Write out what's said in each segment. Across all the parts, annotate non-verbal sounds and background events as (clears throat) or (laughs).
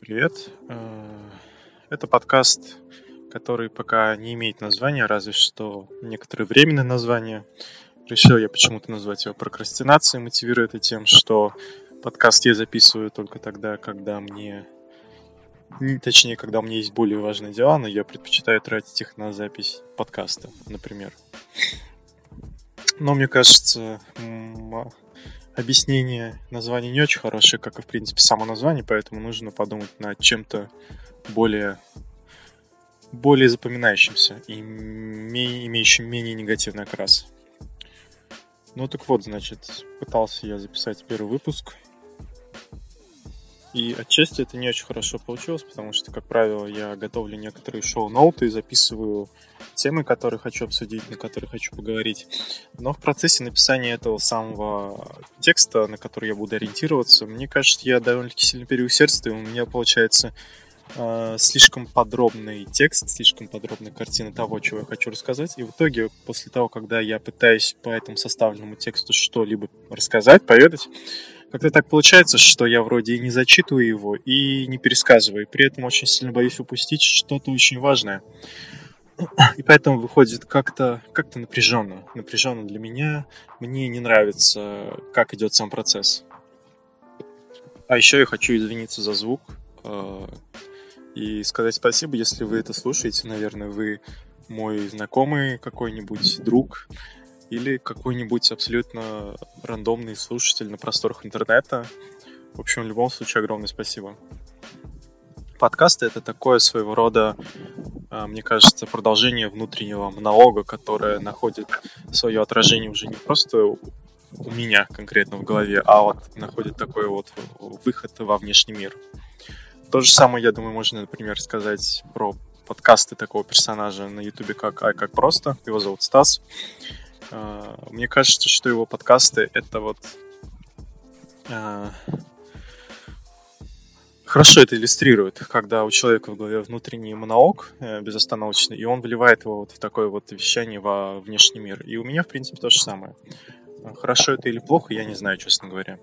Привет. Э, это подкаст, который пока не имеет названия, разве что некоторые временные названия. Решил я почему-то назвать его прокрастинацией, мотивируя это тем, что подкаст я записываю только тогда, когда мне... Точнее, когда у меня есть более важные дела, но я предпочитаю тратить их на запись подкаста, например. Но мне кажется, объяснение названия не очень хорошее, как и, в принципе, само название, поэтому нужно подумать над чем-то более, более запоминающимся и имеющим менее негативный окрас. Ну так вот, значит, пытался я записать первый выпуск – и отчасти это не очень хорошо получилось, потому что, как правило, я готовлю некоторые шоу-ноуты и записываю темы, которые хочу обсудить, на которые хочу поговорить. Но в процессе написания этого самого текста, на который я буду ориентироваться, мне кажется, я довольно-таки сильно переусердствую. У меня получается э, слишком подробный текст, слишком подробная картина того, чего я хочу рассказать. И в итоге, после того, когда я пытаюсь по этому составленному тексту что-либо рассказать, поведать, как-то так получается, что я вроде и не зачитываю его, и не пересказываю. При этом очень сильно боюсь упустить что-то очень важное. И поэтому выходит как-то как напряженно. Напряженно для меня. Мне не нравится, как идет сам процесс. А еще я хочу извиниться за звук. Э, и сказать спасибо, если вы это слушаете. Наверное, вы мой знакомый какой-нибудь, друг или какой-нибудь абсолютно рандомный слушатель на просторах интернета. В общем, в любом случае, огромное спасибо. Подкасты — это такое своего рода, мне кажется, продолжение внутреннего монолога, которое находит свое отражение уже не просто у меня конкретно в голове, а вот находит такой вот выход во внешний мир. То же самое, я думаю, можно, например, сказать про подкасты такого персонажа на Ютубе, как «Ай, как просто». Его зовут Стас. А, мне кажется, что его подкасты это вот а, хорошо это иллюстрирует, когда у человека в голове внутренний монолог э, безостановочный, и он выливает его вот в такое вот вещание во внешний мир. И у меня, в принципе, то же самое. Хорошо это или плохо, я не знаю, честно говоря.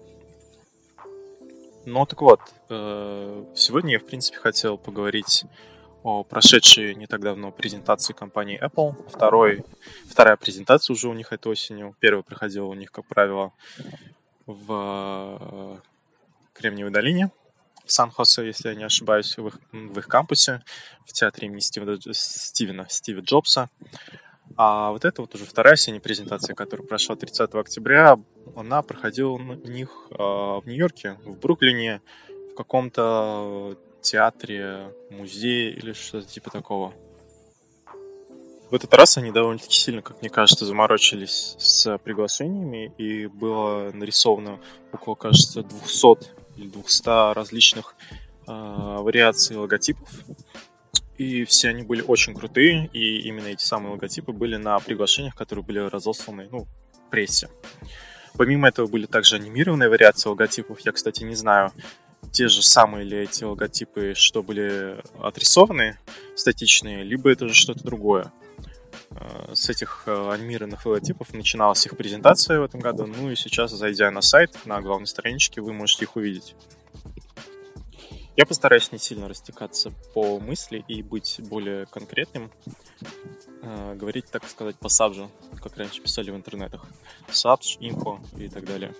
Ну, так вот, э, сегодня я, в принципе, хотел поговорить о прошедшей не так давно презентации компании Apple. Второй, вторая презентация уже у них этой осенью. Первая проходила у них, как правило, в э, Кремниевой долине, Сан-Хосе, если я не ошибаюсь, в их, в их кампусе, в театре имени Стива, Стивена, Стива Джобса. А вот это вот уже вторая осенняя презентация, которая прошла 30 октября, она проходила у них э, в Нью-Йорке, в Бруклине, в каком-то театре, музее или что-то типа такого. В этот раз они довольно-таки сильно, как мне кажется, заморочились с приглашениями, и было нарисовано около, кажется, 200 или 200 различных э, вариаций логотипов. И все они были очень крутые, и именно эти самые логотипы были на приглашениях, которые были разосланы, ну, прессе. Помимо этого были также анимированные вариации логотипов. Я, кстати, не знаю, те же самые ли эти логотипы, что были отрисованы, статичные, либо это же что-то другое. Э, с этих э, анимированных логотипов начиналась их презентация в этом году, ну и сейчас, зайдя на сайт, на главной страничке, вы можете их увидеть. Я постараюсь не сильно растекаться по мысли и быть более конкретным, э, говорить, так сказать, по сабжу, как раньше писали в интернетах. Сабж, инфо и так далее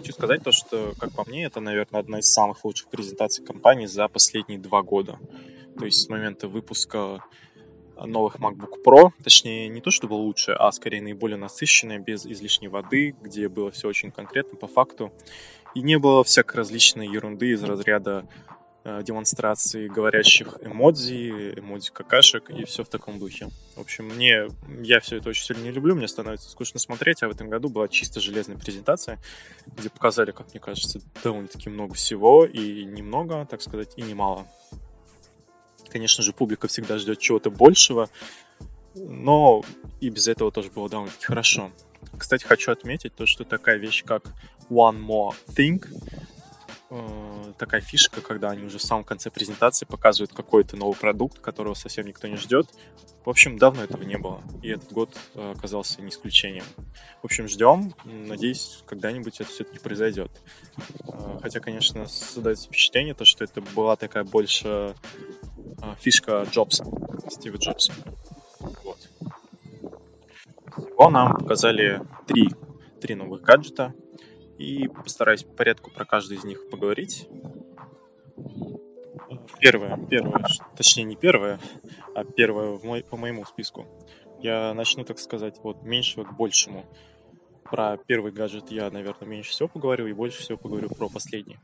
хочу сказать то, что, как по мне, это, наверное, одна из самых лучших презентаций компании за последние два года. То есть с момента выпуска новых MacBook Pro, точнее, не то чтобы лучше, а скорее наиболее насыщенная, без излишней воды, где было все очень конкретно по факту. И не было всякой различной ерунды из разряда Э, демонстрации говорящих эмодзи, эмодзи какашек и все в таком духе. В общем, мне, я все это очень сильно не люблю, мне становится скучно смотреть, а в этом году была чисто железная презентация, где показали, как мне кажется, довольно-таки много всего, и немного, так сказать, и немало. Конечно же, публика всегда ждет чего-то большего, но и без этого тоже было довольно-таки хорошо. Кстати, хочу отметить то, что такая вещь, как One More Thing, э, такая фишка, когда они уже в самом конце презентации показывают какой-то новый продукт, которого совсем никто не ждет. В общем, давно этого не было, и этот год э, оказался не исключением. В общем, ждем, надеюсь, когда-нибудь это все-таки произойдет. Э, хотя, конечно, создается впечатление, то, что это была такая больше фишка Джобса, Стива Джобса. Вот. Всего нам показали три, три новых гаджета, и постараюсь по порядку про каждый из них поговорить. Первое, первое, точнее не первое, а первое в мой, по моему списку. Я начну, так сказать, от меньшего к большему. Про первый гаджет я, наверное, меньше всего поговорю и больше всего поговорю про последний.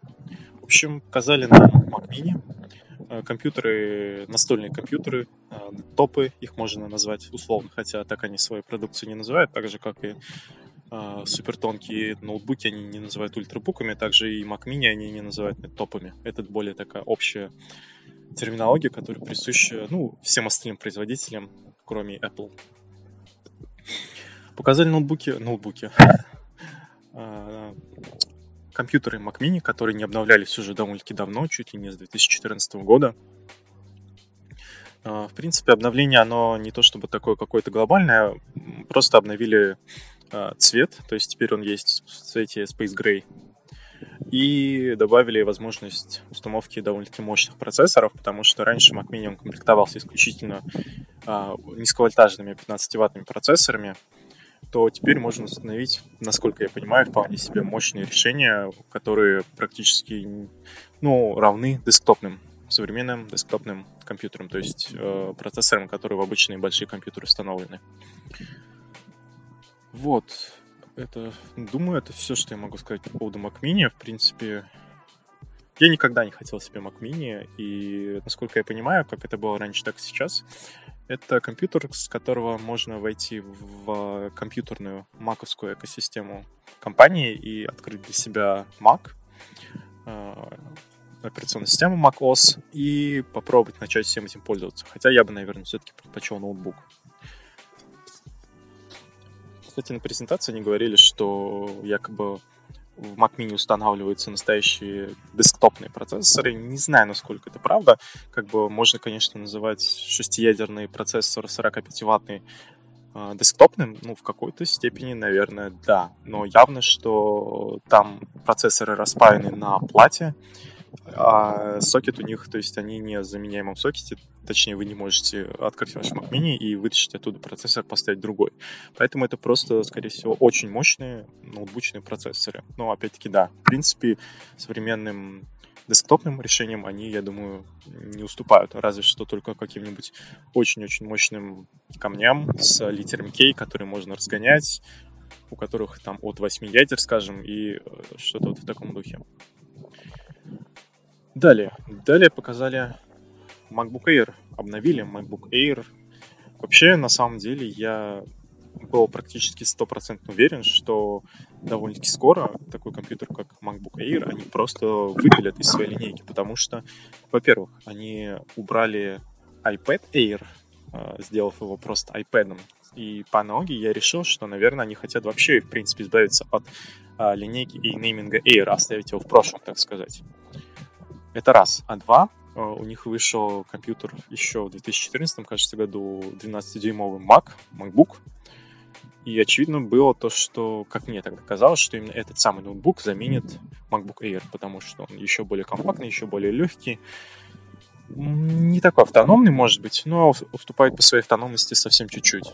В общем, показали нам Mac Mini, компьютеры, настольные компьютеры, э, топы, их можно назвать условно, хотя так они свою продукцию не называют, так же, как и а, супер тонкие ноутбуки они не называют ультрабуками, также и Mac Mini они не называют топами. Это более такая общая терминология, которая присуща ну, всем остальным производителям, кроме Apple. Показали ноутбуки, ноутбуки, а, (laughs) компьютеры Mac Mini, которые не обновлялись уже довольно-таки давно, чуть ли не с 2014 года. А, в принципе, обновление, оно не то чтобы такое какое-то глобальное, просто обновили а, цвет, то есть теперь он есть в цвете Space Gray. И добавили возможность установки довольно-таки мощных процессоров, потому что раньше Mac Mini он комплектовался исключительно а, низковольтажными 15-ваттными процессорами, то теперь можно установить, насколько я понимаю, вполне себе мощные решения, которые практически ну, равны десктопным современным десктопным компьютерам, то есть э, процессорам, которые в обычные большие компьютеры установлены. Вот. Это, думаю, это все, что я могу сказать по поводу Mac Mini. В принципе, я никогда не хотел себе Mac Mini, и, насколько я понимаю, как это было раньше, так и сейчас, это компьютер, с которого можно войти в компьютерную маковскую экосистему компании и открыть для себя Mac, э, операционную систему macOS, и попробовать начать всем этим пользоваться. Хотя я бы, наверное, все-таки предпочел ноутбук. Кстати, на презентации они говорили, что якобы в Mac Mini устанавливаются настоящие десктопные процессоры. Не знаю, насколько это правда. Как бы можно, конечно, называть шестиядерный процессор 45-ваттный э, десктопным. Ну, в какой-то степени, наверное, да. Но явно, что там процессоры распаяны на плате, а сокет у них, то есть они не заменяемом сокете, точнее вы не можете открыть ваш Mac Mini и вытащить оттуда процессор, поставить другой. Поэтому это просто, скорее всего, очень мощные ноутбучные процессоры. Но опять-таки, да, в принципе, современным десктопным решениям они, я думаю, не уступают, разве что только каким-нибудь очень-очень мощным камням с литером K, которые можно разгонять, у которых там от 8 ядер, скажем, и э, что-то вот в таком духе. Далее. Далее показали MacBook Air. Обновили MacBook Air. Вообще, на самом деле, я был практически стопроцентно уверен, что довольно-таки скоро такой компьютер, как MacBook Air, они просто выпилят из своей линейки, потому что, во-первых, они убрали iPad Air, а, сделав его просто iPad. И по аналогии я решил, что, наверное, они хотят вообще, в принципе, избавиться от а, линейки и нейминга Air, оставить его в прошлом, так сказать. Это раз. А два, э, у них вышел компьютер еще в 2014, кажется, году 12-дюймовый Mac, MacBook. И очевидно было то, что, как мне тогда казалось, что именно этот самый ноутбук заменит MacBook Air, потому что он еще более компактный, еще более легкий. Не такой автономный, может быть, но уступает по своей автономности совсем чуть-чуть.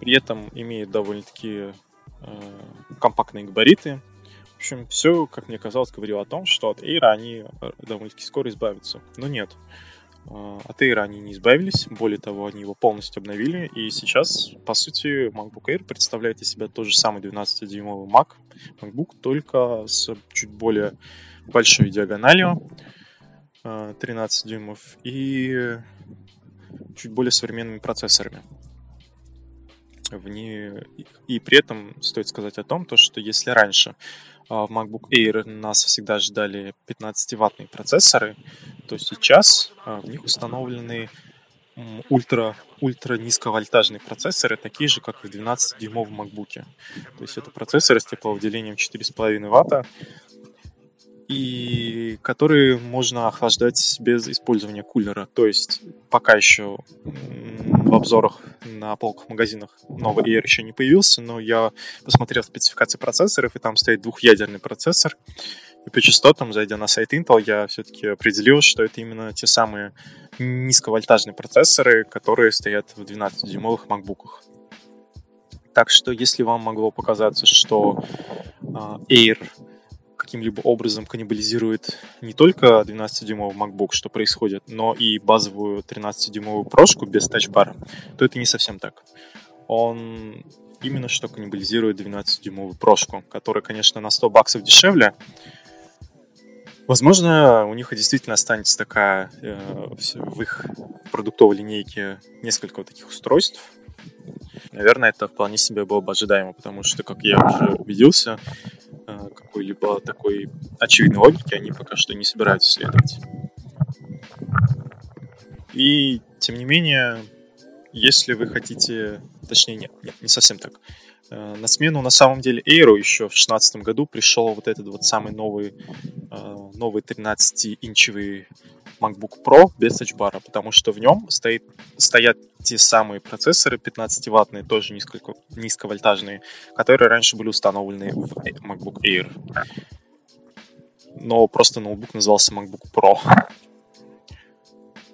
При этом имеет довольно-таки э, компактные габариты, в общем, все, как мне казалось, говорило о том, что от Эйра они э, довольно-таки скоро избавятся. Но нет. А, от Эйра они не избавились, более того, они его полностью обновили, и сейчас, по сути, MacBook Air представляет из себя тот же самый 12-дюймовый Mac, MacBook, только с чуть более большой диагональю, 13 а, дюймов, и чуть более современными процессорами в ней. И при этом стоит сказать о том, то, что если раньше в MacBook Air нас всегда ждали 15-ваттные процессоры, то сейчас а, в них установлены ультра, ультра низковольтажные процессоры, такие же, как и в 12-дюймовом MacBook. То есть это процессоры с тепловыделением 4,5 Вт, и которые можно охлаждать без использования кулера. То есть пока еще в обзорах на полках магазинах новый Air еще не появился, но я посмотрел спецификации процессоров, и там стоит двухъядерный процессор. И по частотам, зайдя на сайт Intel, я все-таки определил, что это именно те самые низковольтажные процессоры, которые стоят в 12-дюймовых MacBook'ах. Так что, если вам могло показаться, что uh, Air каким-либо образом каннибализирует не только 12-дюймовый MacBook, что происходит, но и базовую 13-дюймовую прошку без тачбара, то это не совсем так. Он именно что каннибализирует 12-дюймовую прошку, которая, конечно, на 100 баксов дешевле. Возможно, у них действительно останется такая э, в их продуктовой линейке несколько вот таких устройств. Наверное, это вполне себе было бы ожидаемо, потому что, как я уже убедился, какой-либо такой очевидной логики они пока что не собираются следовать. И, тем не менее, если вы хотите... Точнее, нет, нет, не совсем так. Э, на смену, на самом деле, Aero еще в 2016 году пришел вот этот вот самый новый, э, новый 13-инчевый MacBook Pro без тачбара, потому что в нем стоит, стоят те самые процессоры 15-ваттные, тоже низко, низковольтажные, которые раньше были установлены в MacBook Air. Но просто ноутбук назывался MacBook Pro.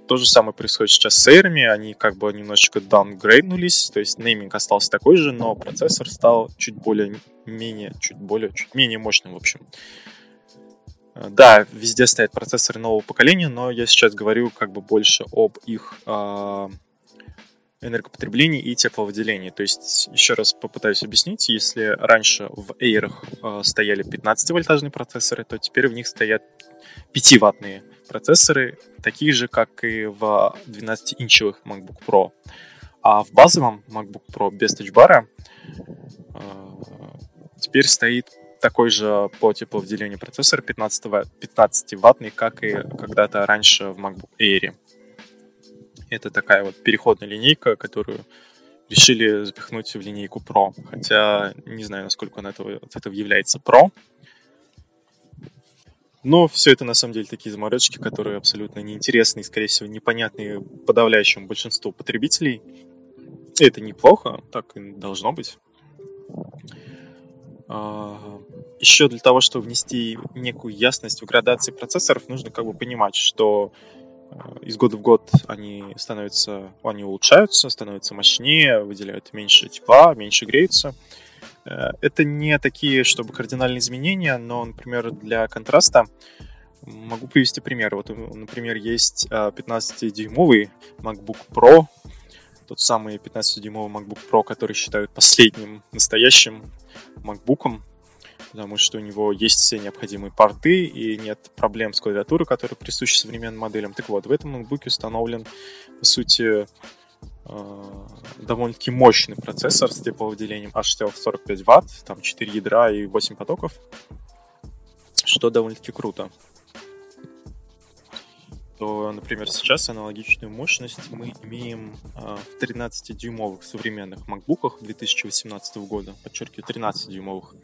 То же самое происходит сейчас с Air, они как бы немножечко даунгрейднулись, то есть нейминг остался такой же, но процессор стал чуть более менее, чуть более, чуть менее мощным, в общем. Да, везде стоят процессоры нового поколения, но я сейчас говорю как бы больше об их э, энергопотреблении и тепловыделении. То есть, еще раз попытаюсь объяснить, если раньше в Air э, стояли 15-вольтажные процессоры, то теперь в них стоят 5-ваттные процессоры, такие же, как и в 12-инчевых MacBook Pro. А в базовом MacBook Pro без тачбара э, теперь стоит такой же по тепловыделению процессор 15, 15-ваттный, как и когда-то раньше в MacBook Air. Это такая вот переходная линейка, которую решили запихнуть в линейку Pro. Хотя не знаю, насколько он этого, от этого является Pro. Но все это на самом деле такие заморочки, которые абсолютно неинтересны и, скорее всего, непонятные подавляющему большинству потребителей. И это неплохо, так и должно быть. А, Еще для того, чтобы внести некую ясность в градации процессоров, нужно как бы понимать, что а, из года в год они становятся, они улучшаются, становятся мощнее, выделяют меньше тепла, меньше греются. Э, это не такие, чтобы кардинальные изменения, но, например, для контраста могу привести пример. Вот, например, есть 15-дюймовый а, MacBook Pro, тот самый 15-дюймовый MacBook Pro, который считают последним настоящим MacBook, потому что у него есть все необходимые порты и нет проблем с клавиатурой, которые присущи современным моделям. Так вот, в этом MacBook установлен, по сути, э, довольно-таки мощный процессор с тепловыделением HTL 45 Вт, там 4 ядра и 8 потоков, что довольно-таки круто. То, например, сейчас аналогичную мощность мы имеем а, в 13-дюймовых современных MacBook'ах 2018 года, подчеркиваю, 13-дюймовых,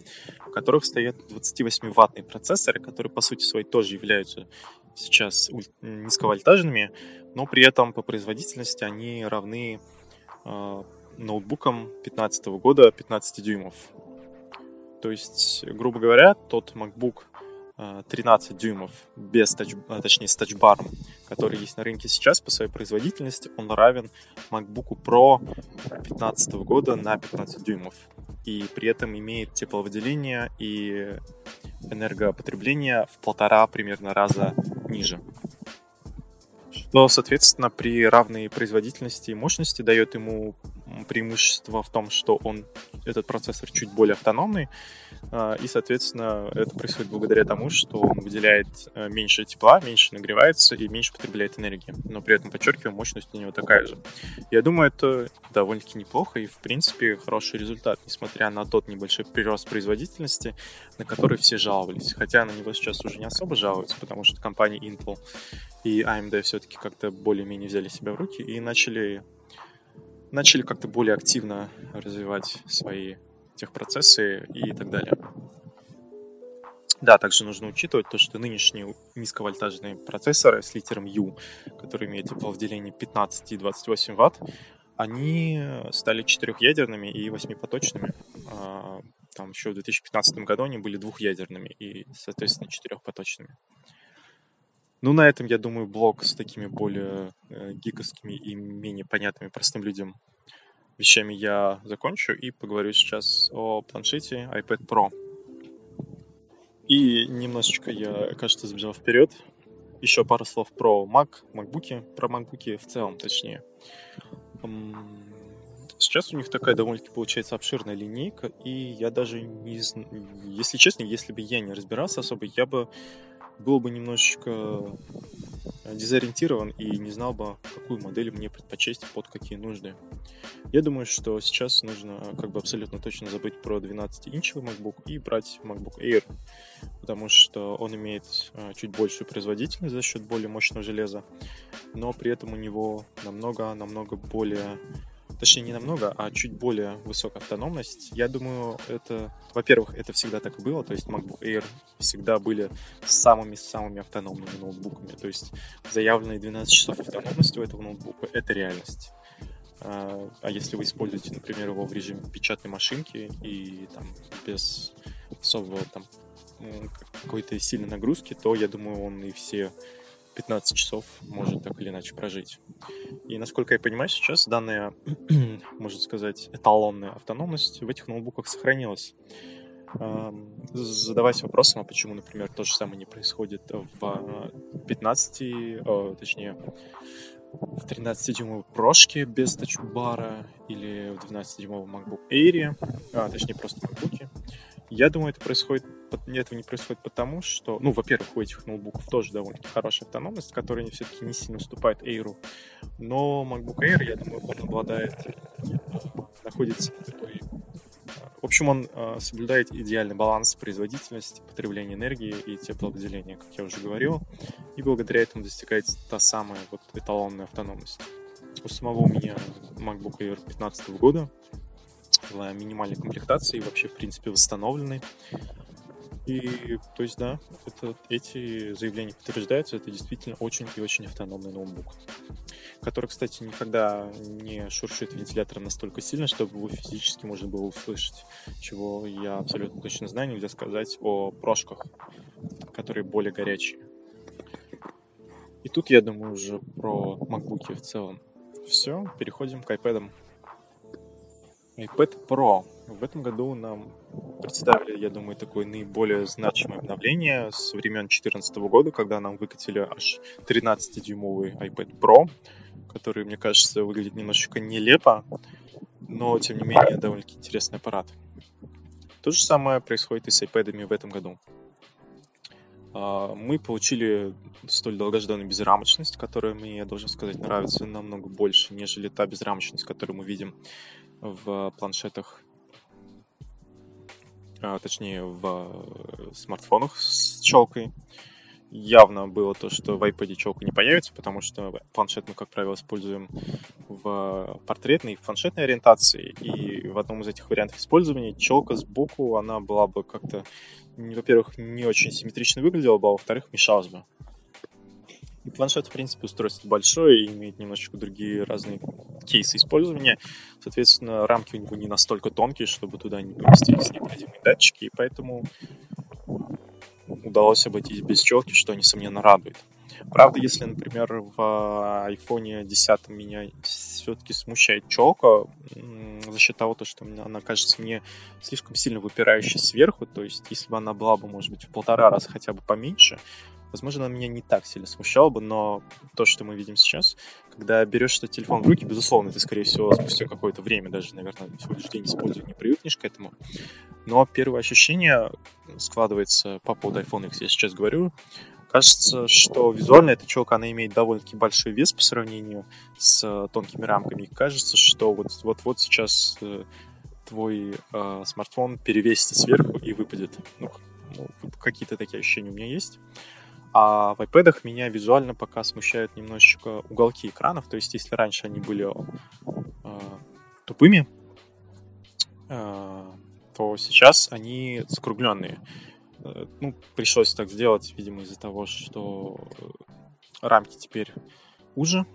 в которых стоят 28-ваттные процессоры, которые, по сути своей, тоже являются сейчас низковольтажными, но при этом по производительности они равны э, ноутбукам 15 года 15 дюймов. То есть, грубо говоря, тот MacBook 13 дюймов без тач, а, точнее с тачбаром, который есть на рынке сейчас по своей производительности, он равен MacBook Pro 2015 года на 15 дюймов. И при этом имеет тепловыделение и энергопотребление в полтора примерно раза ниже. Что, соответственно, при равной производительности и мощности дает ему преимущество в том, что он, этот процессор чуть более автономный, а, и, соответственно, это происходит благодаря тому, что он выделяет э, меньше тепла, меньше нагревается и меньше потребляет энергии. Но при этом, подчеркиваю, мощность у него такая же. Я думаю, это довольно-таки неплохо и, в принципе, хороший результат, несмотря на тот небольшой прирост производительности, на который все жаловались. Хотя на него сейчас уже не особо жалуются, потому что компании Intel и AMD все-таки как-то более-менее взяли себя в руки и начали начали как-то более активно развивать свои техпроцессы и так далее. Да, также нужно учитывать то, что нынешние низковольтажные процессоры с литером U, которые имеют тепловыделение 15 и 28 Вт, они стали четырехъядерными и восьмипоточными. А, там еще в 2015 году они были двухъядерными и, соответственно, четырехпоточными. Ну, на этом, я думаю, блок с такими более э, гиковскими и менее понятными простым людям вещами я закончу и поговорю сейчас о планшете iPad Pro. И немножечко я, кажется, забежал вперед. Еще пару слов про Mac, MacBook, про MacBook в целом, точнее. Сейчас у них такая довольно-таки получается обширная линейка, и я даже не знаю, если честно, если бы я не разбирался особо, я бы был бы немножечко дезориентирован и не знал бы, какую модель мне предпочесть под какие нужды. Я думаю, что сейчас нужно как бы абсолютно точно забыть про 12-инчевый MacBook и брать MacBook Air, потому что он имеет э, чуть большую производительность за счет более мощного железа, но при этом у него намного-намного более точнее не намного, а чуть более высокая автономность. Я думаю, это, во-первых, это всегда так и было, то есть MacBook Air всегда были самыми-самыми автономными ноутбуками, то есть заявленные 12 часов автономности у этого ноутбука — это реальность. А, а если вы используете, например, его в режиме печатной машинки и там без особого там какой-то сильной нагрузки, то я думаю, он и все 15 часов может так или иначе прожить. И насколько я понимаю, сейчас данная, (clears throat) можно сказать, эталонная автономность в этих ноутбуках сохранилась. Задаваясь вопросом, а почему, например, то же самое не происходит в 15, точнее, в 13-дюймовой прошке без тачбара или в 12-дюймовом MacBook Air, а, точнее просто MacBook. Я думаю, это происходит, этого не происходит потому, что, ну, во-первых, у этих ноутбуков тоже довольно-таки хорошая автономность, которая все-таки не сильно уступает Air. Но MacBook Air, я думаю, он обладает, находится на такой в общем, он э, соблюдает идеальный баланс производительности, потребления энергии и тепловыделения, как я уже говорил, и благодаря этому достигается та самая вот эталонная автономность. У самого у меня MacBook Air 2015 года, в минимальной комплектации и вообще, в принципе, восстановленный. И, то есть, да, это, эти заявления подтверждаются, это действительно очень и очень автономный ноутбук, который, кстати, никогда не шуршит вентилятором настолько сильно, чтобы его физически можно было услышать, чего я абсолютно точно знаю, нельзя сказать о прошках, которые более горячие. И тут я думаю уже про MacBook в целом. Все, переходим к iPad iPad Pro. В этом году нам представили, я думаю, такое наиболее значимое обновление с времен 2014 года, когда нам выкатили аж 13-дюймовый iPad Pro, который, мне кажется, выглядит немножечко нелепо, но, тем не менее, довольно-таки интересный аппарат. То же самое происходит и с iPad в этом году. А, мы получили столь долгожданную безрамочность, которая мне, я должен сказать, нравится намного больше, нежели та безрамочность, которую мы видим в планшетах, а, точнее в э, смартфонах с челкой. Явно было то, что в iPad челка не появится, потому что планшет мы, как правило, используем в портретной и планшетной ориентации. И в одном из этих вариантов использования челка сбоку, она была бы как-то, во-первых, не очень симметрично выглядела бы, а во-вторых, мешалась бы. Планшет, в принципе, устройство большое и имеет немножечко другие разные кейсы использования. Соответственно, рамки у него не настолько тонкие, чтобы туда не поместились необходимые датчики, и поэтому удалось обойтись без челки, что, несомненно, радует. Правда, если, например, в iPhone 10 меня все-таки смущает челка за счет того, что она кажется мне слишком сильно выпирающей сверху, то есть если бы она была бы, может быть, в полтора раза хотя бы поменьше, Возможно, она меня не так сильно смущала бы, но то, что мы видим сейчас, когда берешь этот телефон в руки, безусловно, ты, скорее всего, спустя какое-то время, даже, наверное, всего лишь день использования, привыкнешь к этому. Но первое ощущение складывается по поводу iPhone X, я сейчас говорю, кажется, что визуально эта челка, она имеет довольно-таки большой вес по сравнению с тонкими рамками. Кажется, что вот-вот сейчас э, твой э, смартфон перевесится сверху и выпадет. Ну, ну, какие-то такие ощущения у меня есть. А в iPad меня визуально пока смущают немножечко уголки экранов. То есть, если раньше они были э, тупыми, э, то сейчас они скругленные. Э, ну, пришлось так сделать, видимо, из-за того, что рамки теперь уже.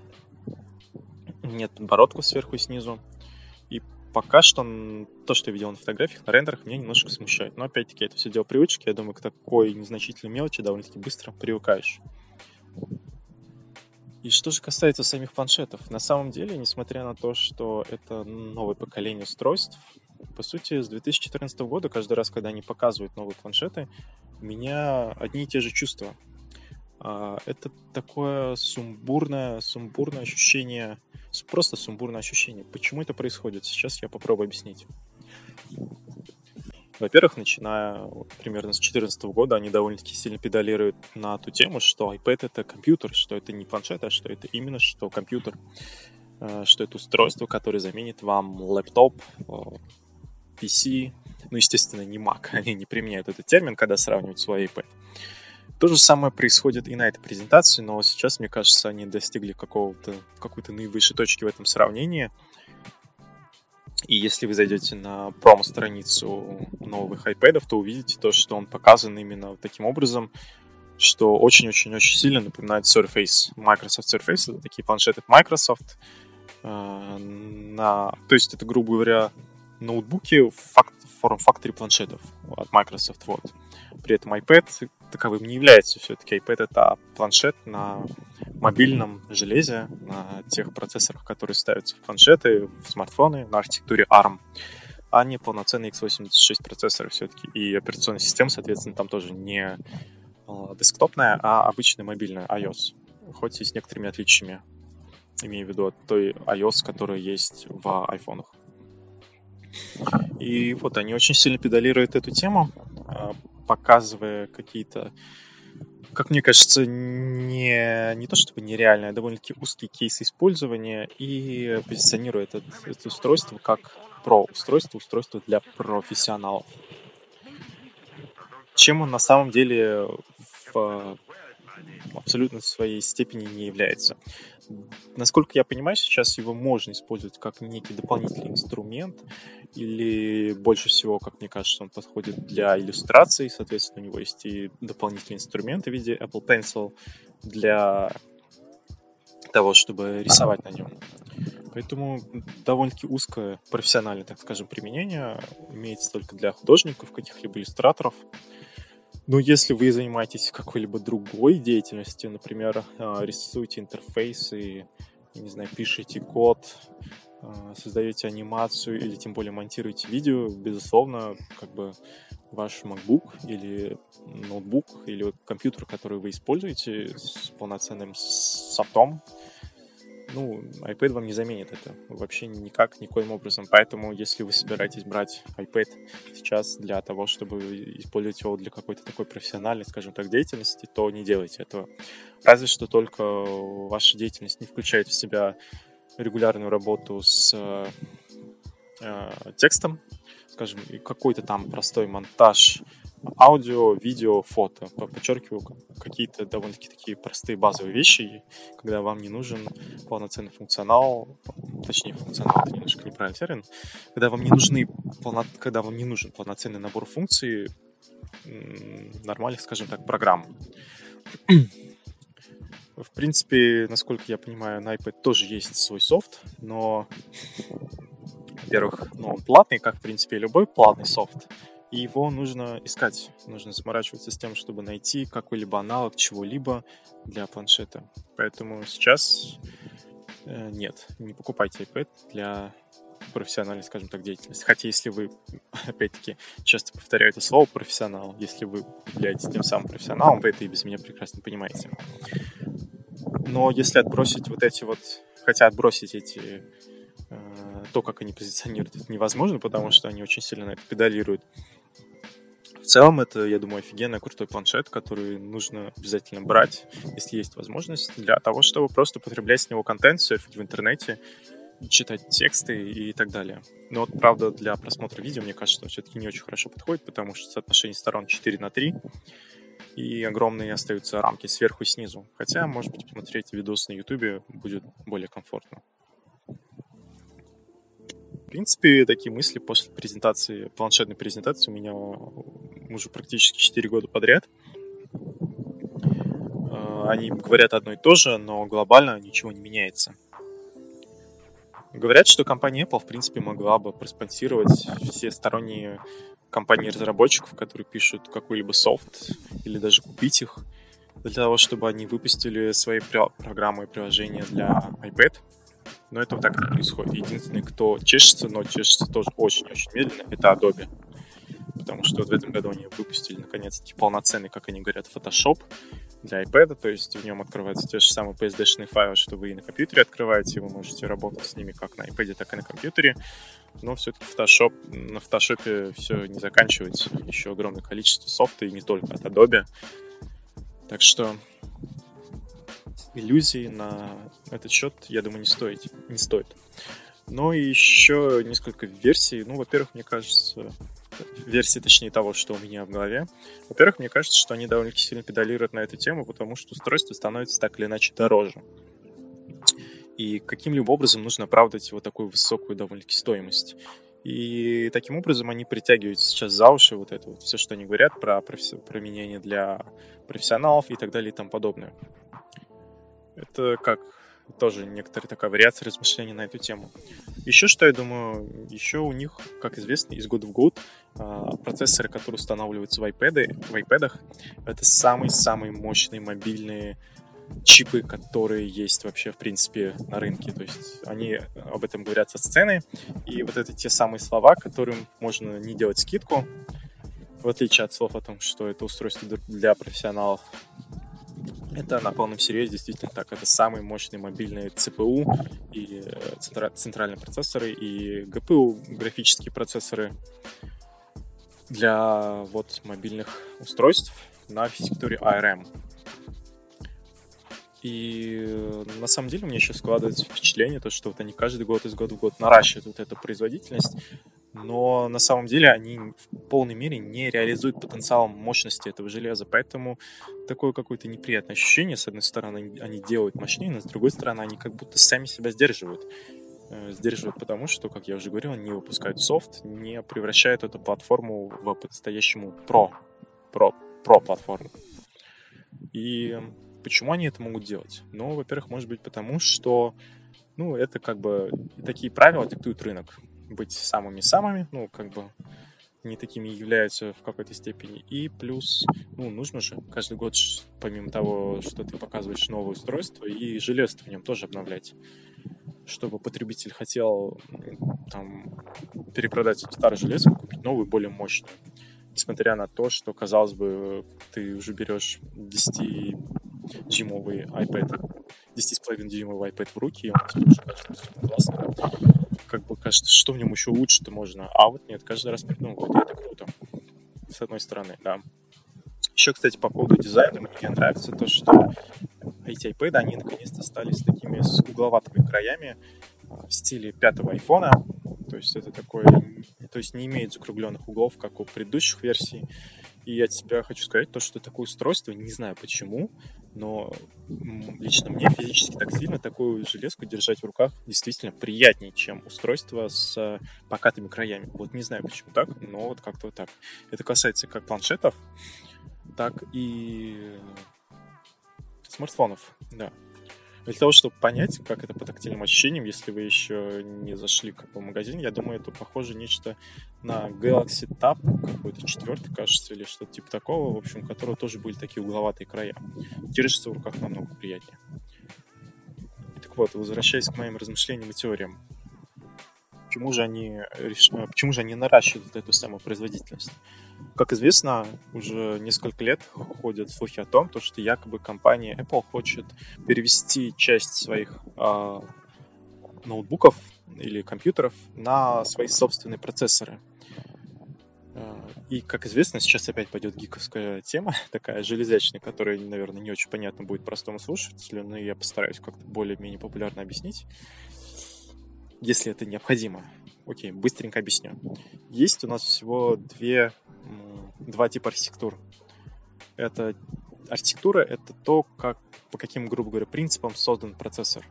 Нет подбородку сверху и снизу. Пока что то, что я видел на фотографиях, на рендерах, меня немножко смущает. Но опять-таки это все дело привычки. Я думаю, к такой незначительной мелочи довольно-таки быстро привыкаешь. И что же касается самих планшетов, на самом деле, несмотря на то, что это новое поколение устройств, по сути, с 2014 года, каждый раз, когда они показывают новые планшеты, у меня одни и те же чувства. А, это такое сумбурное, сумбурное ощущение, просто сумбурное ощущение. Почему это происходит? Сейчас я попробую объяснить. Во-первых, начиная примерно с 2014 года, они довольно-таки сильно педалируют на ту тему, что iPad — это компьютер, что это не планшет, а что это именно что компьютер, э, что это устройство, которое заменит вам лэптоп, PC, ну, естественно, не Mac, (laughs) они не применяют этот термин, когда сравнивают свой iPad. То же самое происходит и на этой презентации, но сейчас, мне кажется, они достигли какого-то, какой-то наивысшей точки в этом сравнении — и если вы зайдете на промо-страницу новых iPad, то увидите то, что он показан именно таким образом, что очень-очень-очень сильно напоминает Surface. Microsoft Surface — это такие планшеты Microsoft. Э, на... То есть это, грубо говоря, ноутбуки в форм-факторе планшетов от Microsoft. Вот. При этом iPad таковым не является. Все-таки iPad — это планшет на мобильном железе, на тех процессорах, которые ставятся в планшеты, в смартфоны на архитектуре ARM, а не полноценный x86 процессоры все-таки. И операционная система, соответственно, там тоже не а, десктопная, а обычная мобильная iOS, хоть и с некоторыми отличиями, имею в виду от той iOS, которая есть в айфонах. И вот они очень сильно педалируют эту тему, а, показывая какие-то как мне кажется, не, не то чтобы нереальное, а довольно-таки узкий кейс использования и позиционирует это, это устройство как про устройство, устройство для профессионалов. Чем он на самом деле в абсолютно своей степени не является. Насколько я понимаю, сейчас его можно использовать как некий дополнительный инструмент, или больше всего, как мне кажется, он подходит для иллюстрации, соответственно, у него есть и дополнительные инструменты в виде Apple Pencil для того, чтобы рисовать на нем. Поэтому довольно-таки узкое профессиональное, так скажем, применение имеется только для художников, каких-либо иллюстраторов. Но если вы занимаетесь какой-либо другой деятельностью, например, а, рисуете интерфейсы, не знаю, пишете код, а, создаете анимацию или тем более монтируете видео, безусловно, как бы ваш MacBook или ноутбук или компьютер, который вы используете с полноценным софтом, ну, iPad вам не заменит это вообще никак, никоим образом. Поэтому, если вы собираетесь брать iPad сейчас для того, чтобы использовать его для какой-то такой профессиональной, скажем так, деятельности, то не делайте этого. Разве что только ваша деятельность не включает в себя регулярную работу с э, текстом, скажем, какой-то там простой монтаж аудио, видео, фото. Подчеркиваю, какие-то довольно-таки такие простые базовые вещи, когда вам не нужен полноценный функционал, точнее, функционал это немножко неправильный термин, когда вам не нужны, полно, когда вам не нужен полноценный набор функций нормальных, скажем так, программ. В принципе, насколько я понимаю, на iPad тоже есть свой софт, но, во-первых, ну, он платный, как, в принципе, любой платный софт и его нужно искать. Нужно заморачиваться с тем, чтобы найти какой-либо аналог чего-либо для планшета. Поэтому сейчас э, нет, не покупайте iPad для профессиональной, скажем так, деятельности. Хотя если вы, (laughs) опять-таки, часто повторяю это слово профессионал, если вы являетесь тем самым профессионалом, вы это и без меня прекрасно понимаете. Но если отбросить вот эти вот, хотя отбросить эти э, то, как они позиционируют, это невозможно, потому что они очень сильно на это педалируют. В целом, это, я думаю, офигенный крутой планшет, который нужно обязательно брать, если есть возможность, для того, чтобы просто потреблять с него контент, серфить в интернете, читать тексты и так далее. Но вот, правда, для просмотра видео, мне кажется, все-таки не очень хорошо подходит, потому что соотношение сторон 4 на 3, и огромные остаются рамки сверху и снизу. Хотя, может быть, посмотреть видос на YouTube будет более комфортно. Принципе, такие мысли после презентации, планшетной презентации у меня уже практически 4 года подряд. А, они говорят одно и то же, но глобально ничего не меняется. Говорят, что компания Apple, в принципе, могла бы проспонсировать все сторонние компании-разработчиков, которые пишут какой-либо софт, или даже купить их, для того, чтобы они выпустили свои программы и приложения для iPad. Но этого так не происходит. Единственный, кто чешется, но чешется тоже очень-очень медленно, это Adobe. Потому что вот в этом году они выпустили наконец-таки полноценный, как они говорят, Photoshop, для iPad, то есть в нем открываются те же самые PSD-шные файлы, что вы и на компьютере открываете, вы можете работать с ними как на iPad, так и на компьютере, но все-таки Photoshop, на Photoshop все не заканчивается, еще огромное количество софта, и не только от Adobe, так что иллюзий на этот счет, я думаю, не стоит. Не стоит. Но еще несколько версий. Ну, во-первых, мне кажется, версии, точнее, того, что у меня в голове. Во-первых, мне кажется, что они довольно сильно педалируют на эту тему, потому что устройство становится так или иначе дороже. И каким-либо образом нужно оправдать вот такую высокую довольно-таки стоимость. И таким образом они притягивают сейчас за уши вот это вот все, что они говорят про применение для профессионалов и так далее и тому подобное. Это как тоже некоторая такая вариация размышлений на эту тему. Еще что я думаю, еще у них, как известно, из года в год а, процессоры, которые устанавливаются в iPad, в iPad это самые-самые мощные мобильные чипы, которые есть вообще, в принципе, на рынке. То есть они об этом говорят со сцены. И вот это те самые слова, которым можно не делать скидку, в отличие от слов о том, что это устройство для профессионалов. Это на полном серьезе действительно так. Это самые мощные мобильные CPU и э, центральные процессоры и GPU, графические процессоры для вот мобильных устройств на архитектуре ARM. И э, на самом деле у меня сейчас складывается впечатление, то, что вот они каждый год из года в год наращивают вот эту производительность, но на самом деле они в полной мере не реализуют потенциал мощности этого железа, поэтому такое какое-то неприятное ощущение, с одной стороны они делают мощнее, но с другой стороны они как будто сами себя сдерживают. Э, сдерживают потому, что, как я уже говорил, они не выпускают софт, не превращают эту платформу в по-настоящему про, про, про платформу. И Почему они это могут делать? Ну, во-первых, может быть потому, что ну, это как бы такие правила диктуют рынок. Быть самыми-самыми, ну, как бы не такими являются в какой-то степени. И плюс, ну, нужно же каждый год, помимо того, что ты показываешь новое устройство, и железо в нем тоже обновлять. Чтобы потребитель хотел там перепродать старое железо, купить новую, более мощную. Несмотря на то, что, казалось бы, ты уже берешь 10 дюймовый iPad, 10,5 дюймовый iPad в руки, и он тебе уже кажется классно. Как бы кажется, что в нем еще лучше-то можно. А вот нет, каждый раз вот это круто. С одной стороны, да. Еще, кстати, по поводу дизайна, мне нравится то, что эти iPad, они наконец-то стали с такими с угловатыми краями в стиле пятого айфона. То есть это такое, то есть не имеет закругленных углов, как у предыдущих версий. И я от себя хочу сказать то, что такое устройство, не знаю почему, но лично мне физически так сильно такую железку держать в руках действительно приятнее, чем устройство с покатыми краями. Вот не знаю почему так, но вот как-то вот так. Это касается как планшетов, так и смартфонов, да. Для того, чтобы понять, как это по тактильным ощущениям, если вы еще не зашли как бы, в магазин, я думаю, это похоже нечто на Galaxy Tab, какой-то четвертый, кажется, или что-то типа такого, в общем, у которого тоже были такие угловатые края. Держится в руках намного приятнее. Так вот, возвращаясь к моим размышлениям и теориям, почему же они, почему же они наращивают эту самую производительность? Как известно, уже несколько лет ходят слухи о том, что якобы компания Apple хочет перевести часть своих э, ноутбуков или компьютеров на свои собственные процессоры. А, и, как известно, сейчас опять пойдет гиковская тема, (laughs) такая железячная, которая, наверное, не очень понятно будет простому слушателю, но я постараюсь как-то более-менее популярно объяснить, если это необходимо. Окей, быстренько объясню. Есть у нас всего две два типа архитектур. Это архитектура — это то, как, по каким, грубо говоря, принципам создан процессор.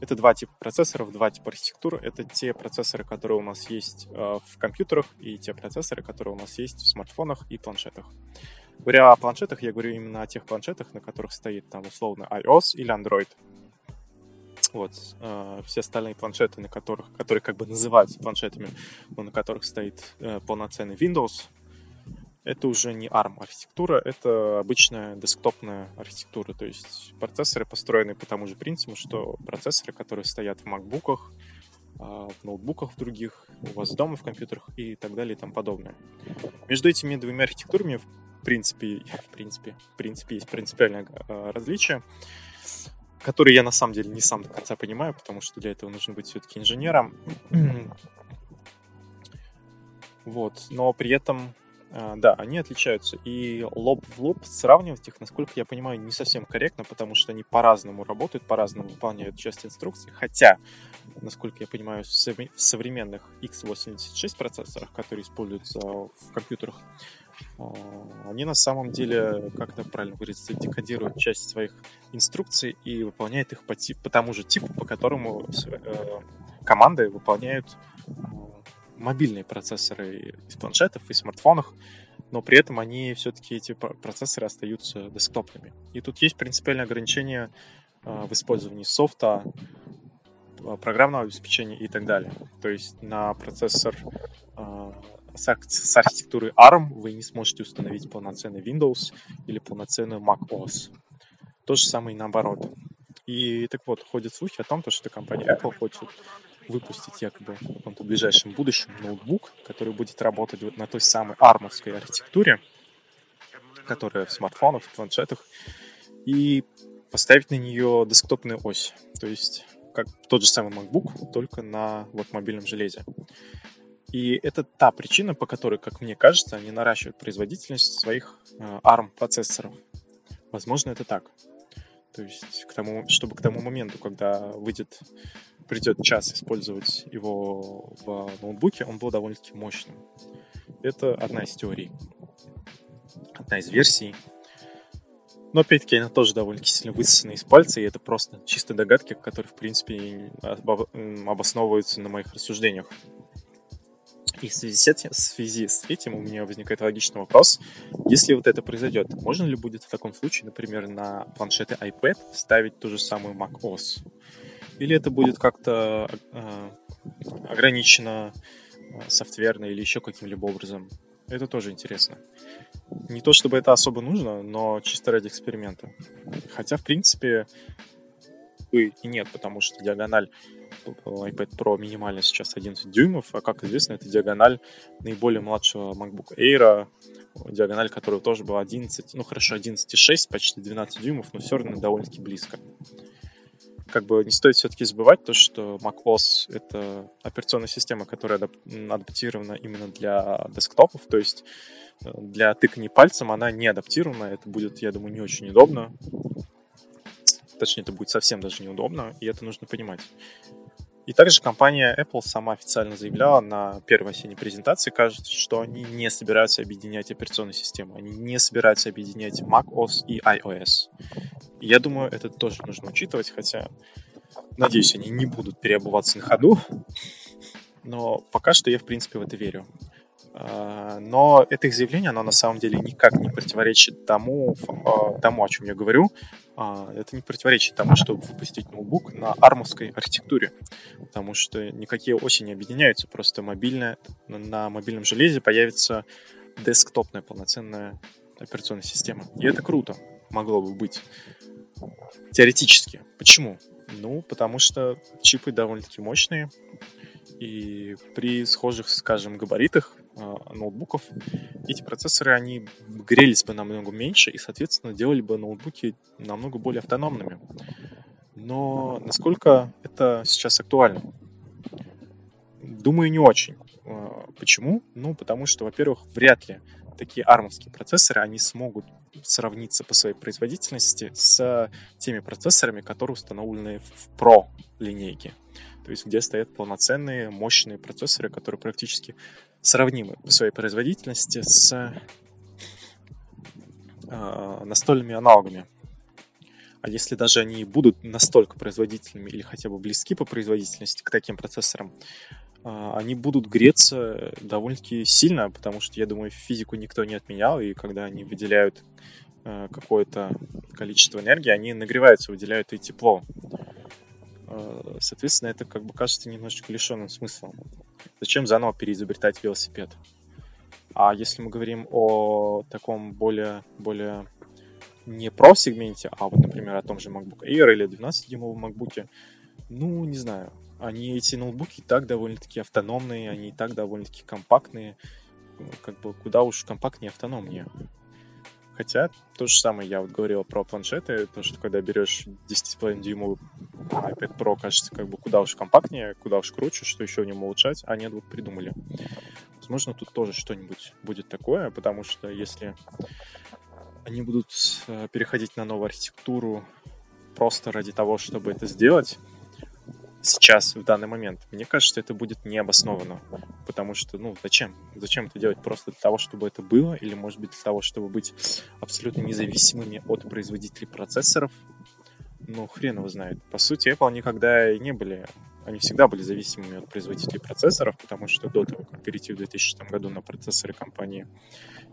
Это два типа процессоров, два типа архитектуры. Это те процессоры, которые у нас есть э, в компьютерах, и те процессоры, которые у нас есть в смартфонах и планшетах. Говоря о планшетах, я говорю именно о тех планшетах, на которых стоит там условно iOS или Android. Вот. Э, все остальные планшеты, на которых, которые как бы называются планшетами, но на которых стоит э, полноценный Windows, это уже не ARM архитектура, это обычная десктопная архитектура. То есть процессоры построены по тому же принципу, что процессоры, которые стоят в макбуках, а, в ноутбуках в других, у вас дома в компьютерах и так далее и тому подобное. Между этими двумя архитектурами в принципе, (laughs) в принципе, в принципе есть принципиальное различие, которое я на самом деле не сам до конца понимаю, потому что для этого нужно быть все-таки инженером. (clears throat) Вот, но при этом а, да, они отличаются. И лоб в лоб сравнивать их, насколько я понимаю, не совсем корректно, потому что они по-разному работают, по-разному выполняют часть инструкций. Хотя, насколько я понимаю, в современных x86 процессорах, которые используются в компьютерах, они на самом деле, как это правильно говорится, декодируют часть своих инструкций и выполняют их по, тип, по тому же типу, по которому э, команды выполняют мобильные процессоры из планшетов и смартфонов, но при этом они все-таки, эти процессоры остаются десктопными. И тут есть принципиальное ограничение а, в использовании софта, а, программного обеспечения и так далее. То есть на процессор а, с архитектурой ARM вы не сможете установить полноценный Windows или полноценную macOS. То же самое и наоборот. И так вот, ходят слухи о том, что компания Apple хочет выпустить якобы в каком-то ближайшем будущем ноутбук, который будет работать на той самой армовской архитектуре, которая в смартфонах, в планшетах, и поставить на нее десктопную ось. То есть как тот же самый MacBook, только на вот мобильном железе. И это та причина, по которой, как мне кажется, они наращивают производительность своих э, ARM-процессоров. Возможно, это так. То есть, к тому, чтобы к тому моменту, когда выйдет придет час использовать его в ноутбуке, он был довольно-таки мощным. Это одна из теорий, одна из версий. Но опять-таки она тоже довольно-таки сильно высосана из пальца, и это просто чистые догадки, которые, в принципе, обосновываются на моих рассуждениях. И в связи, с этим, в связи с этим у меня возникает логичный вопрос. Если вот это произойдет, можно ли будет в таком случае, например, на планшеты iPad ставить ту же самую macOS? Или это будет как-то э, ограничено э, софтверно или еще каким-либо образом. Это тоже интересно. Не то чтобы это особо нужно, но чисто ради эксперимента. Хотя, в принципе, и нет, потому что диагональ iPad Pro минимально сейчас 11 дюймов, а как известно, это диагональ наиболее младшего MacBook Air, диагональ которого тоже была 11, ну хорошо, 11,6, почти 12 дюймов, но все равно довольно-таки близко как бы не стоит все-таки забывать то, что macOS — это операционная система, которая адаптирована именно для десктопов, то есть э, для тыкания пальцем она не адаптирована, это будет, я думаю, не очень удобно. Точнее, это будет совсем даже неудобно, и это нужно понимать. И также компания Apple сама официально заявляла на первой осенней презентации, кажется, что они не собираются объединять операционные системы, они не собираются объединять macOS и iOS. И я думаю, это тоже нужно учитывать, хотя, надеюсь, они не будут переобуваться на ходу, но пока что я, в принципе, в это верю. А, но это их заявление, оно на самом деле никак не противоречит тому, а, тому о чем я говорю. А, это не противоречит тому, чтобы выпустить ноутбук на армовской архитектуре, потому что никакие оси не объединяются, просто мобильная, на мобильном железе появится десктопная полноценная операционная система. И это круто, могло бы быть. Теоретически. Почему? Ну, потому что чипы довольно-таки мощные, и при схожих, скажем, габаритах э, ноутбуков эти процессоры, они грелись бы намного меньше и, соответственно, делали бы ноутбуки намного более автономными. Но насколько это сейчас актуально? Думаю, не очень. Э, почему? Ну, потому что, во-первых, вряд ли такие армовские процессоры, они смогут сравниться по своей производительности с теми процессорами, которые установлены в Pro линейке то есть где стоят полноценные мощные процессоры, которые практически сравнимы по своей производительности с э, настольными аналогами. А если даже они будут настолько производительными или хотя бы близки по производительности к таким процессорам, а, они будут греться довольно-таки сильно, потому что, я думаю, физику никто не отменял, и когда они выделяют э, какое-то количество энергии, они нагреваются, выделяют и тепло. Соответственно, это как бы кажется немножечко лишенным смысла. Зачем заново переизобретать велосипед? А если мы говорим о таком более, более не про сегменте, а вот, например, о том же MacBook Air или 12-дюймовом MacBook, ну, не знаю, они, эти ноутбуки, и так довольно-таки автономные, они и так довольно-таки компактные. Как бы куда уж компактнее, автономнее. Хотя, то же самое я вот говорил про планшеты, то, что когда берешь 10,5 дюймовый iPad Pro, кажется, как бы куда уж компактнее, куда уж круче, что еще в нем улучшать, а нет, вот придумали. Возможно, тут тоже что-нибудь будет такое, потому что если они будут э, переходить на новую архитектуру просто ради того, чтобы это сделать, сейчас, в данный момент, мне кажется, это будет необоснованно. Потому что, ну, зачем? Зачем это делать просто для того, чтобы это было? Или, может быть, для того, чтобы быть абсолютно независимыми от производителей процессоров? Ну, хрен его знает. По сути, Apple никогда и не были... Они всегда были зависимыми от производителей процессоров, потому что до того, как перейти в 2006 году на процессоры компании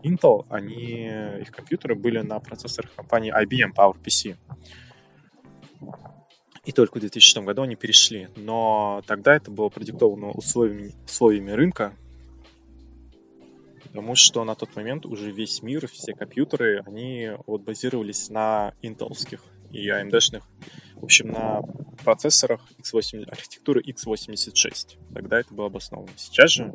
Intel, они, их компьютеры были на процессорах компании IBM PowerPC. И только в 2006 году они перешли. Но тогда это было продиктовано условиями, условиями рынка, потому что на тот момент уже весь мир, все компьютеры, они вот базировались на интелских и AMD-шных, в общем, на процессорах X8, архитектуры x86. Тогда это было обосновано. Сейчас же,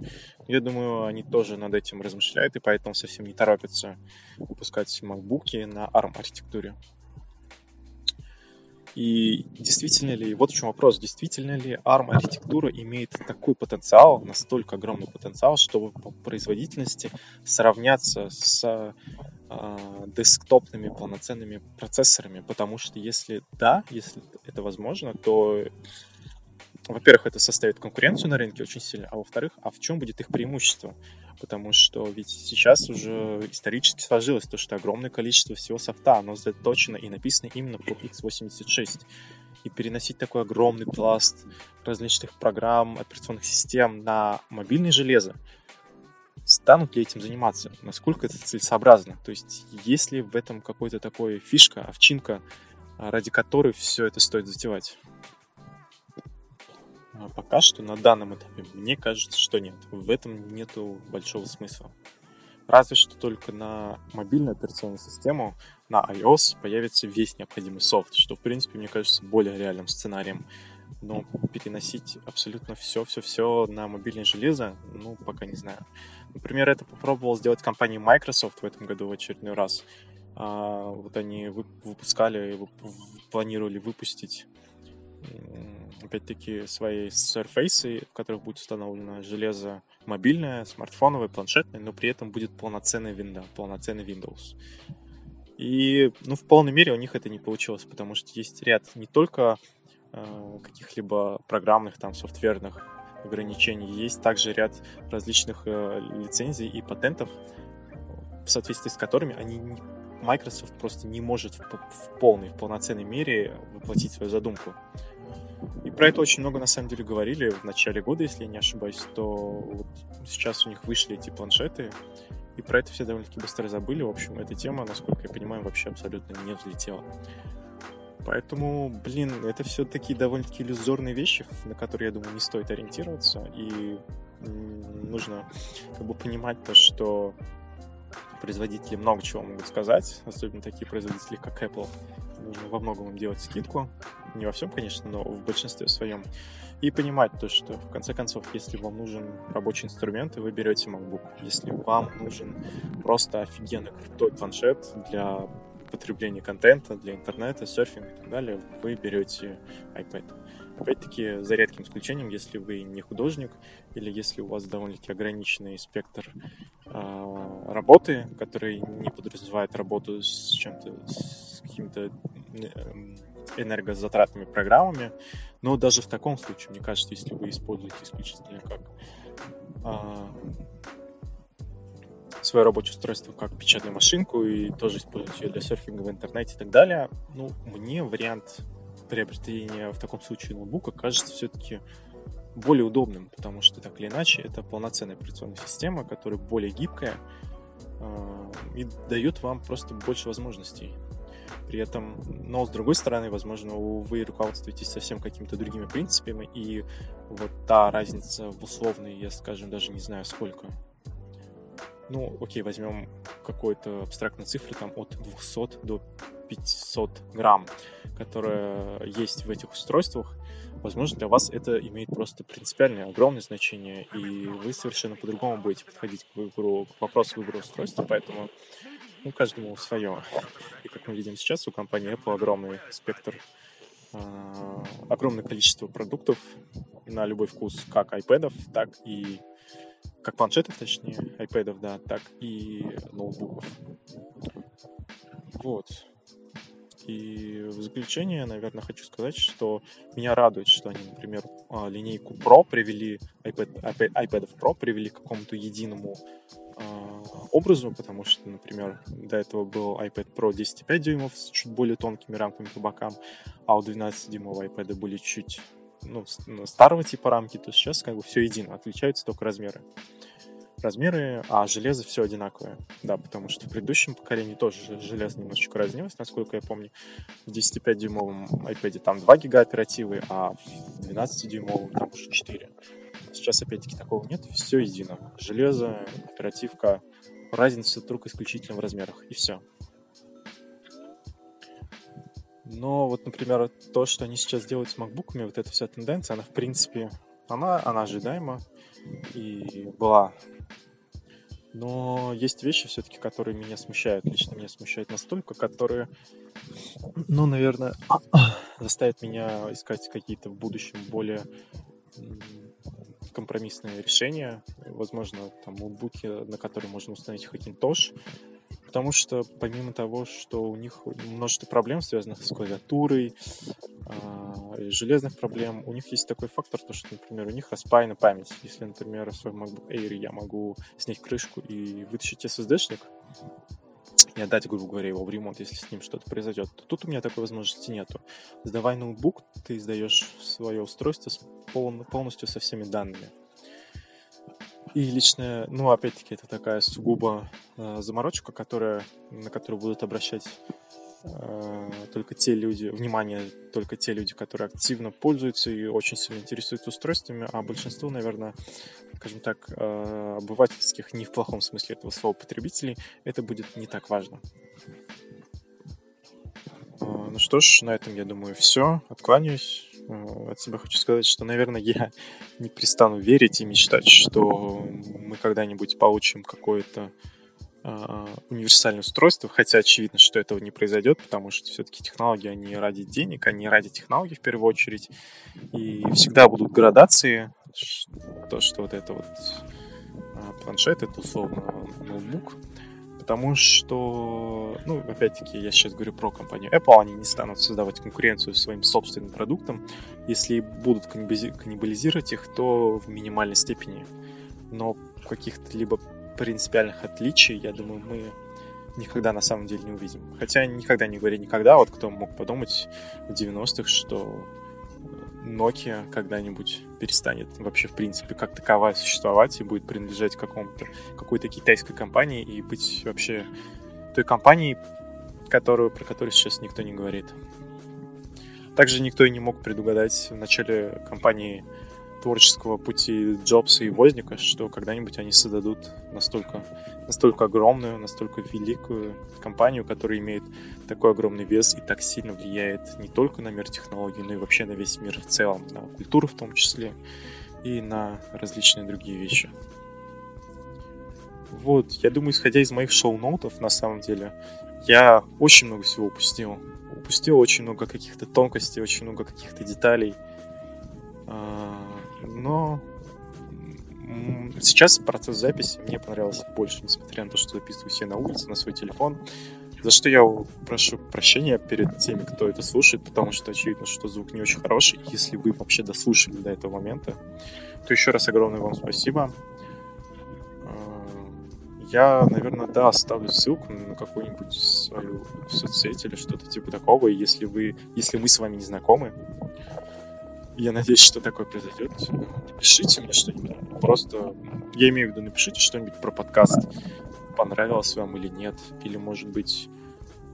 я думаю, они тоже над этим размышляют, и поэтому совсем не торопятся выпускать макбуки на ARM-архитектуре. И действительно ли, вот в чем вопрос, действительно ли ARM-архитектура имеет такой потенциал, настолько огромный потенциал, чтобы по производительности сравняться с э, десктопными полноценными процессорами? Потому что если да, если это возможно, то во-первых, это составит конкуренцию на рынке очень сильно, а во-вторых, а в чем будет их преимущество? потому что ведь сейчас уже исторически сложилось то, что огромное количество всего софта, оно заточено и написано именно по x86. И переносить такой огромный пласт различных программ, операционных систем на мобильное железо, станут ли этим заниматься? Насколько это целесообразно? То есть, есть ли в этом какой-то такой фишка, овчинка, ради которой все это стоит затевать? Пока что на данном этапе мне кажется, что нет. В этом нету большого смысла. Разве что только на мобильную операционную систему, на iOS появится весь необходимый софт, что, в принципе, мне кажется, более реальным сценарием. Но переносить абсолютно все-все-все на мобильное железо, ну, пока не знаю. Например, это попробовал сделать компания Microsoft в этом году в очередной раз. А, вот они выпускали, планировали выпустить опять-таки, свои Surface, в которых будет установлено железо мобильное, смартфоновое, планшетное, но при этом будет полноценный Windows, полноценный Windows. И, ну, в полной мере у них это не получилось, потому что есть ряд не только э, каких-либо программных, там, софтверных ограничений, есть также ряд различных э, лицензий и патентов, в соответствии с которыми они Microsoft просто не может в, в полной, в полноценной мере воплотить свою задумку. И про это очень много, на самом деле, говорили в начале года, если я не ошибаюсь, то вот сейчас у них вышли эти планшеты, и про это все довольно-таки быстро забыли. В общем, эта тема, насколько я понимаю, вообще абсолютно не взлетела. Поэтому, блин, это все такие довольно-таки иллюзорные вещи, на которые, я думаю, не стоит ориентироваться. И нужно как бы понимать то, что производители много чего могут сказать, особенно такие производители, как Apple. Во многом им делать скидку. Не во всем, конечно, но в большинстве своем. И понимать то, что в конце концов, если вам нужен рабочий инструмент, вы берете MacBook. Если вам нужен просто офигенно крутой планшет для потребления контента, для интернета, серфинга и так далее, вы берете iPad. Опять-таки, за редким исключением, если вы не художник или если у вас довольно-таки ограниченный спектр э, работы, который не подразумевает работу с чем-то, с какими-то э, энергозатратными программами. Но даже в таком случае, мне кажется, если вы используете исключительно как э, свое рабочее устройство как печатную машинку и тоже использовать ее для серфинга в интернете и так далее. Ну, мне вариант приобретения в таком случае ноутбука кажется все-таки более удобным, потому что так или иначе это полноценная операционная система, которая более гибкая э, и дает вам просто больше возможностей. При этом, но с другой стороны, возможно, вы руководствуетесь совсем какими-то другими принципами, и вот та разница в условной, я, скажем, даже не знаю сколько. Ну, окей, возьмем какой-то абстрактной цифры там от 200 до 500 грамм, которая есть в этих устройствах, возможно, для вас это имеет просто принципиальное, огромное значение, и вы совершенно по-другому будете подходить к выбору, к вопросу выбора устройства, поэтому ну, каждому свое. И как мы видим сейчас, у компании Apple огромный спектр, э, огромное количество продуктов на любой вкус, как iPad, так и как планшетов, точнее, iPad, да, так и ноутбуков. Вот. И в заключение, наверное, хочу сказать, что меня радует, что они, например, а, линейку Pro привели, iPad, iPad, iPad Pro привели к какому-то единому а, образу, потому что, например, до этого был iPad Pro 10,5 дюймов с чуть более тонкими рамками по бокам, а у 12-дюймового iPad были чуть ну, старого типа рамки, то сейчас как бы все едино, отличаются только размеры размеры, а железо все одинаковое. Да, потому что в предыдущем поколении тоже железо немножечко разнилось, насколько я помню. В 10,5-дюймовом iPad там 2 гига оперативы, а в 12-дюймовом там уже 4. Сейчас, опять-таки, такого нет, все едино. Железо, оперативка, разница только исключительно в размерах, и все. Но вот, например, то, что они сейчас делают с макбуками, вот эта вся тенденция, она, в принципе, она, она ожидаема и была но есть вещи все-таки, которые меня смущают. Лично меня смущают настолько, которые, ну, наверное, (coughs) заставят меня искать какие-то в будущем более компромиссные решения. Возможно, там ноутбуки, на которые можно установить Hackintosh. Потому что помимо того, что у них множество проблем, связанных с клавиатурой, а, железных проблем, у них есть такой фактор, то, что, например, у них распаяна память. Если, например, в своем MacBook Air я могу снять крышку и вытащить SSD-шник, и отдать, грубо говоря, его в ремонт, если с ним что-то произойдет, тут у меня такой возможности нету. Сдавай ноутбук, ты сдаешь свое устройство с пол- полностью со всеми данными. И личная, ну, опять-таки, это такая сугубо э, заморочка, которая, на которую будут обращать э, только те люди, внимание только те люди, которые активно пользуются и очень сильно интересуются устройствами, а большинство, наверное, скажем так, э, обывательских, не в плохом смысле этого слова потребителей, это будет не так важно. Э, ну что ж, на этом, я думаю, все. Откланяюсь. Э, от себя хочу сказать, что, наверное, я не перестану верить и мечтать, что мы когда-нибудь получим какое-то э, универсальное устройство, хотя очевидно, что этого не произойдет, потому что все-таки технологии, они ради денег, они ради технологий в первую очередь, и всегда будут градации, то, что вот это вот э, планшет, это условно ноутбук, потому что, ну, опять-таки, я сейчас говорю про компанию Apple, они не станут создавать конкуренцию своим собственным продуктам. Если будут каннибализировать их, то в минимальной степени. Но каких-то либо принципиальных отличий, я думаю, мы никогда на самом деле не увидим. Хотя никогда не говори никогда, вот кто мог подумать в 90-х, что Nokia когда-нибудь перестанет вообще, в принципе, как таковая существовать и будет принадлежать какому-то, какой-то китайской компании и быть вообще той компанией, которую, про которую сейчас никто не говорит. Также никто и не мог предугадать в начале компании творческого пути Джобса и Возника, что когда-нибудь они создадут настолько, настолько огромную, настолько великую компанию, которая имеет такой огромный вес и так сильно влияет не только на мир технологий, но и вообще на весь мир в целом, на культуру в том числе и на различные другие вещи. Вот, я думаю, исходя из моих шоу-ноутов, на самом деле, я очень много всего упустил. Упустил очень много каких-то тонкостей, очень много каких-то деталей. Но сейчас процесс записи мне понравился больше, несмотря на то, что записываю все на улице, на свой телефон. За что я прошу прощения перед теми, кто это слушает, потому что очевидно, что звук не очень хороший. Если вы вообще дослушали до этого момента, то еще раз огромное вам спасибо. я, наверное, да, оставлю ссылку на какую-нибудь свою соцсеть или что-то типа такого. Если вы, если мы с вами не знакомы, я надеюсь, что такое произойдет. Напишите мне что-нибудь. Просто, я имею в виду, напишите что-нибудь про подкаст. Понравилось вам или нет. Или, может быть,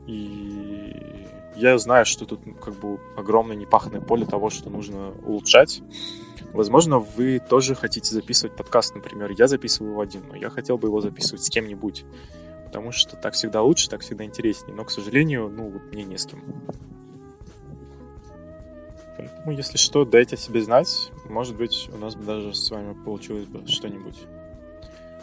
и я знаю, что тут как бы огромное непаханное поле того, что нужно улучшать. Возможно, вы тоже хотите записывать подкаст, например. Я записываю его один, но я хотел бы его записывать с кем-нибудь. Потому что так всегда лучше, так всегда интереснее. Но, к сожалению, ну, вот мне не с кем. Поэтому, если что, дайте себе знать. Может быть, у нас бы даже с вами получилось бы что-нибудь.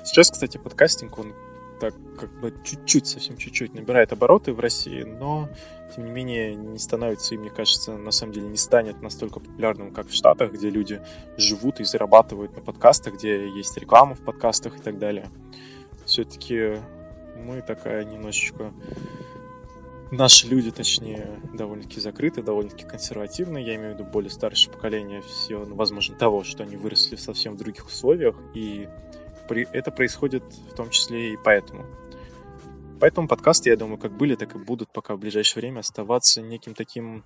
Сейчас, кстати, подкастинг, он так как бы чуть-чуть, совсем чуть-чуть набирает обороты в России, но, тем не менее, не становится и, мне кажется, на самом деле не станет настолько популярным, как в Штатах, где люди живут и зарабатывают на подкастах, где есть реклама в подкастах и так далее. Все-таки мы такая немножечко наши люди, точнее, довольно-таки закрыты, довольно-таки консервативны. Я имею в виду более старшее поколение, все, ну, возможно, того, что они выросли совсем в других условиях, и при, это происходит в том числе и поэтому. Поэтому подкасты, я думаю, как были, так и будут пока в ближайшее время оставаться неким таким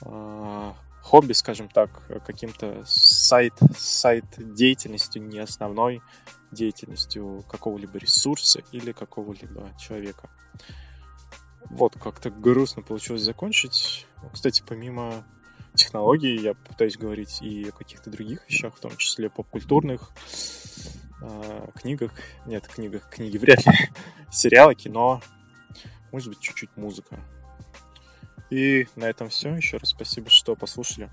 э, хобби, скажем так, каким-то сайт, сайт деятельностью, не основной деятельностью какого-либо ресурса или какого-либо человека. Вот, как-то грустно получилось закончить. Кстати, помимо технологий, я пытаюсь говорить и о каких-то других вещах, в том числе поп-культурных, э, книгах. Нет, книгах, книги вряд ли. (laughs) Сериалы, кино, может быть, чуть-чуть музыка. И на этом все. Еще раз спасибо, что послушали.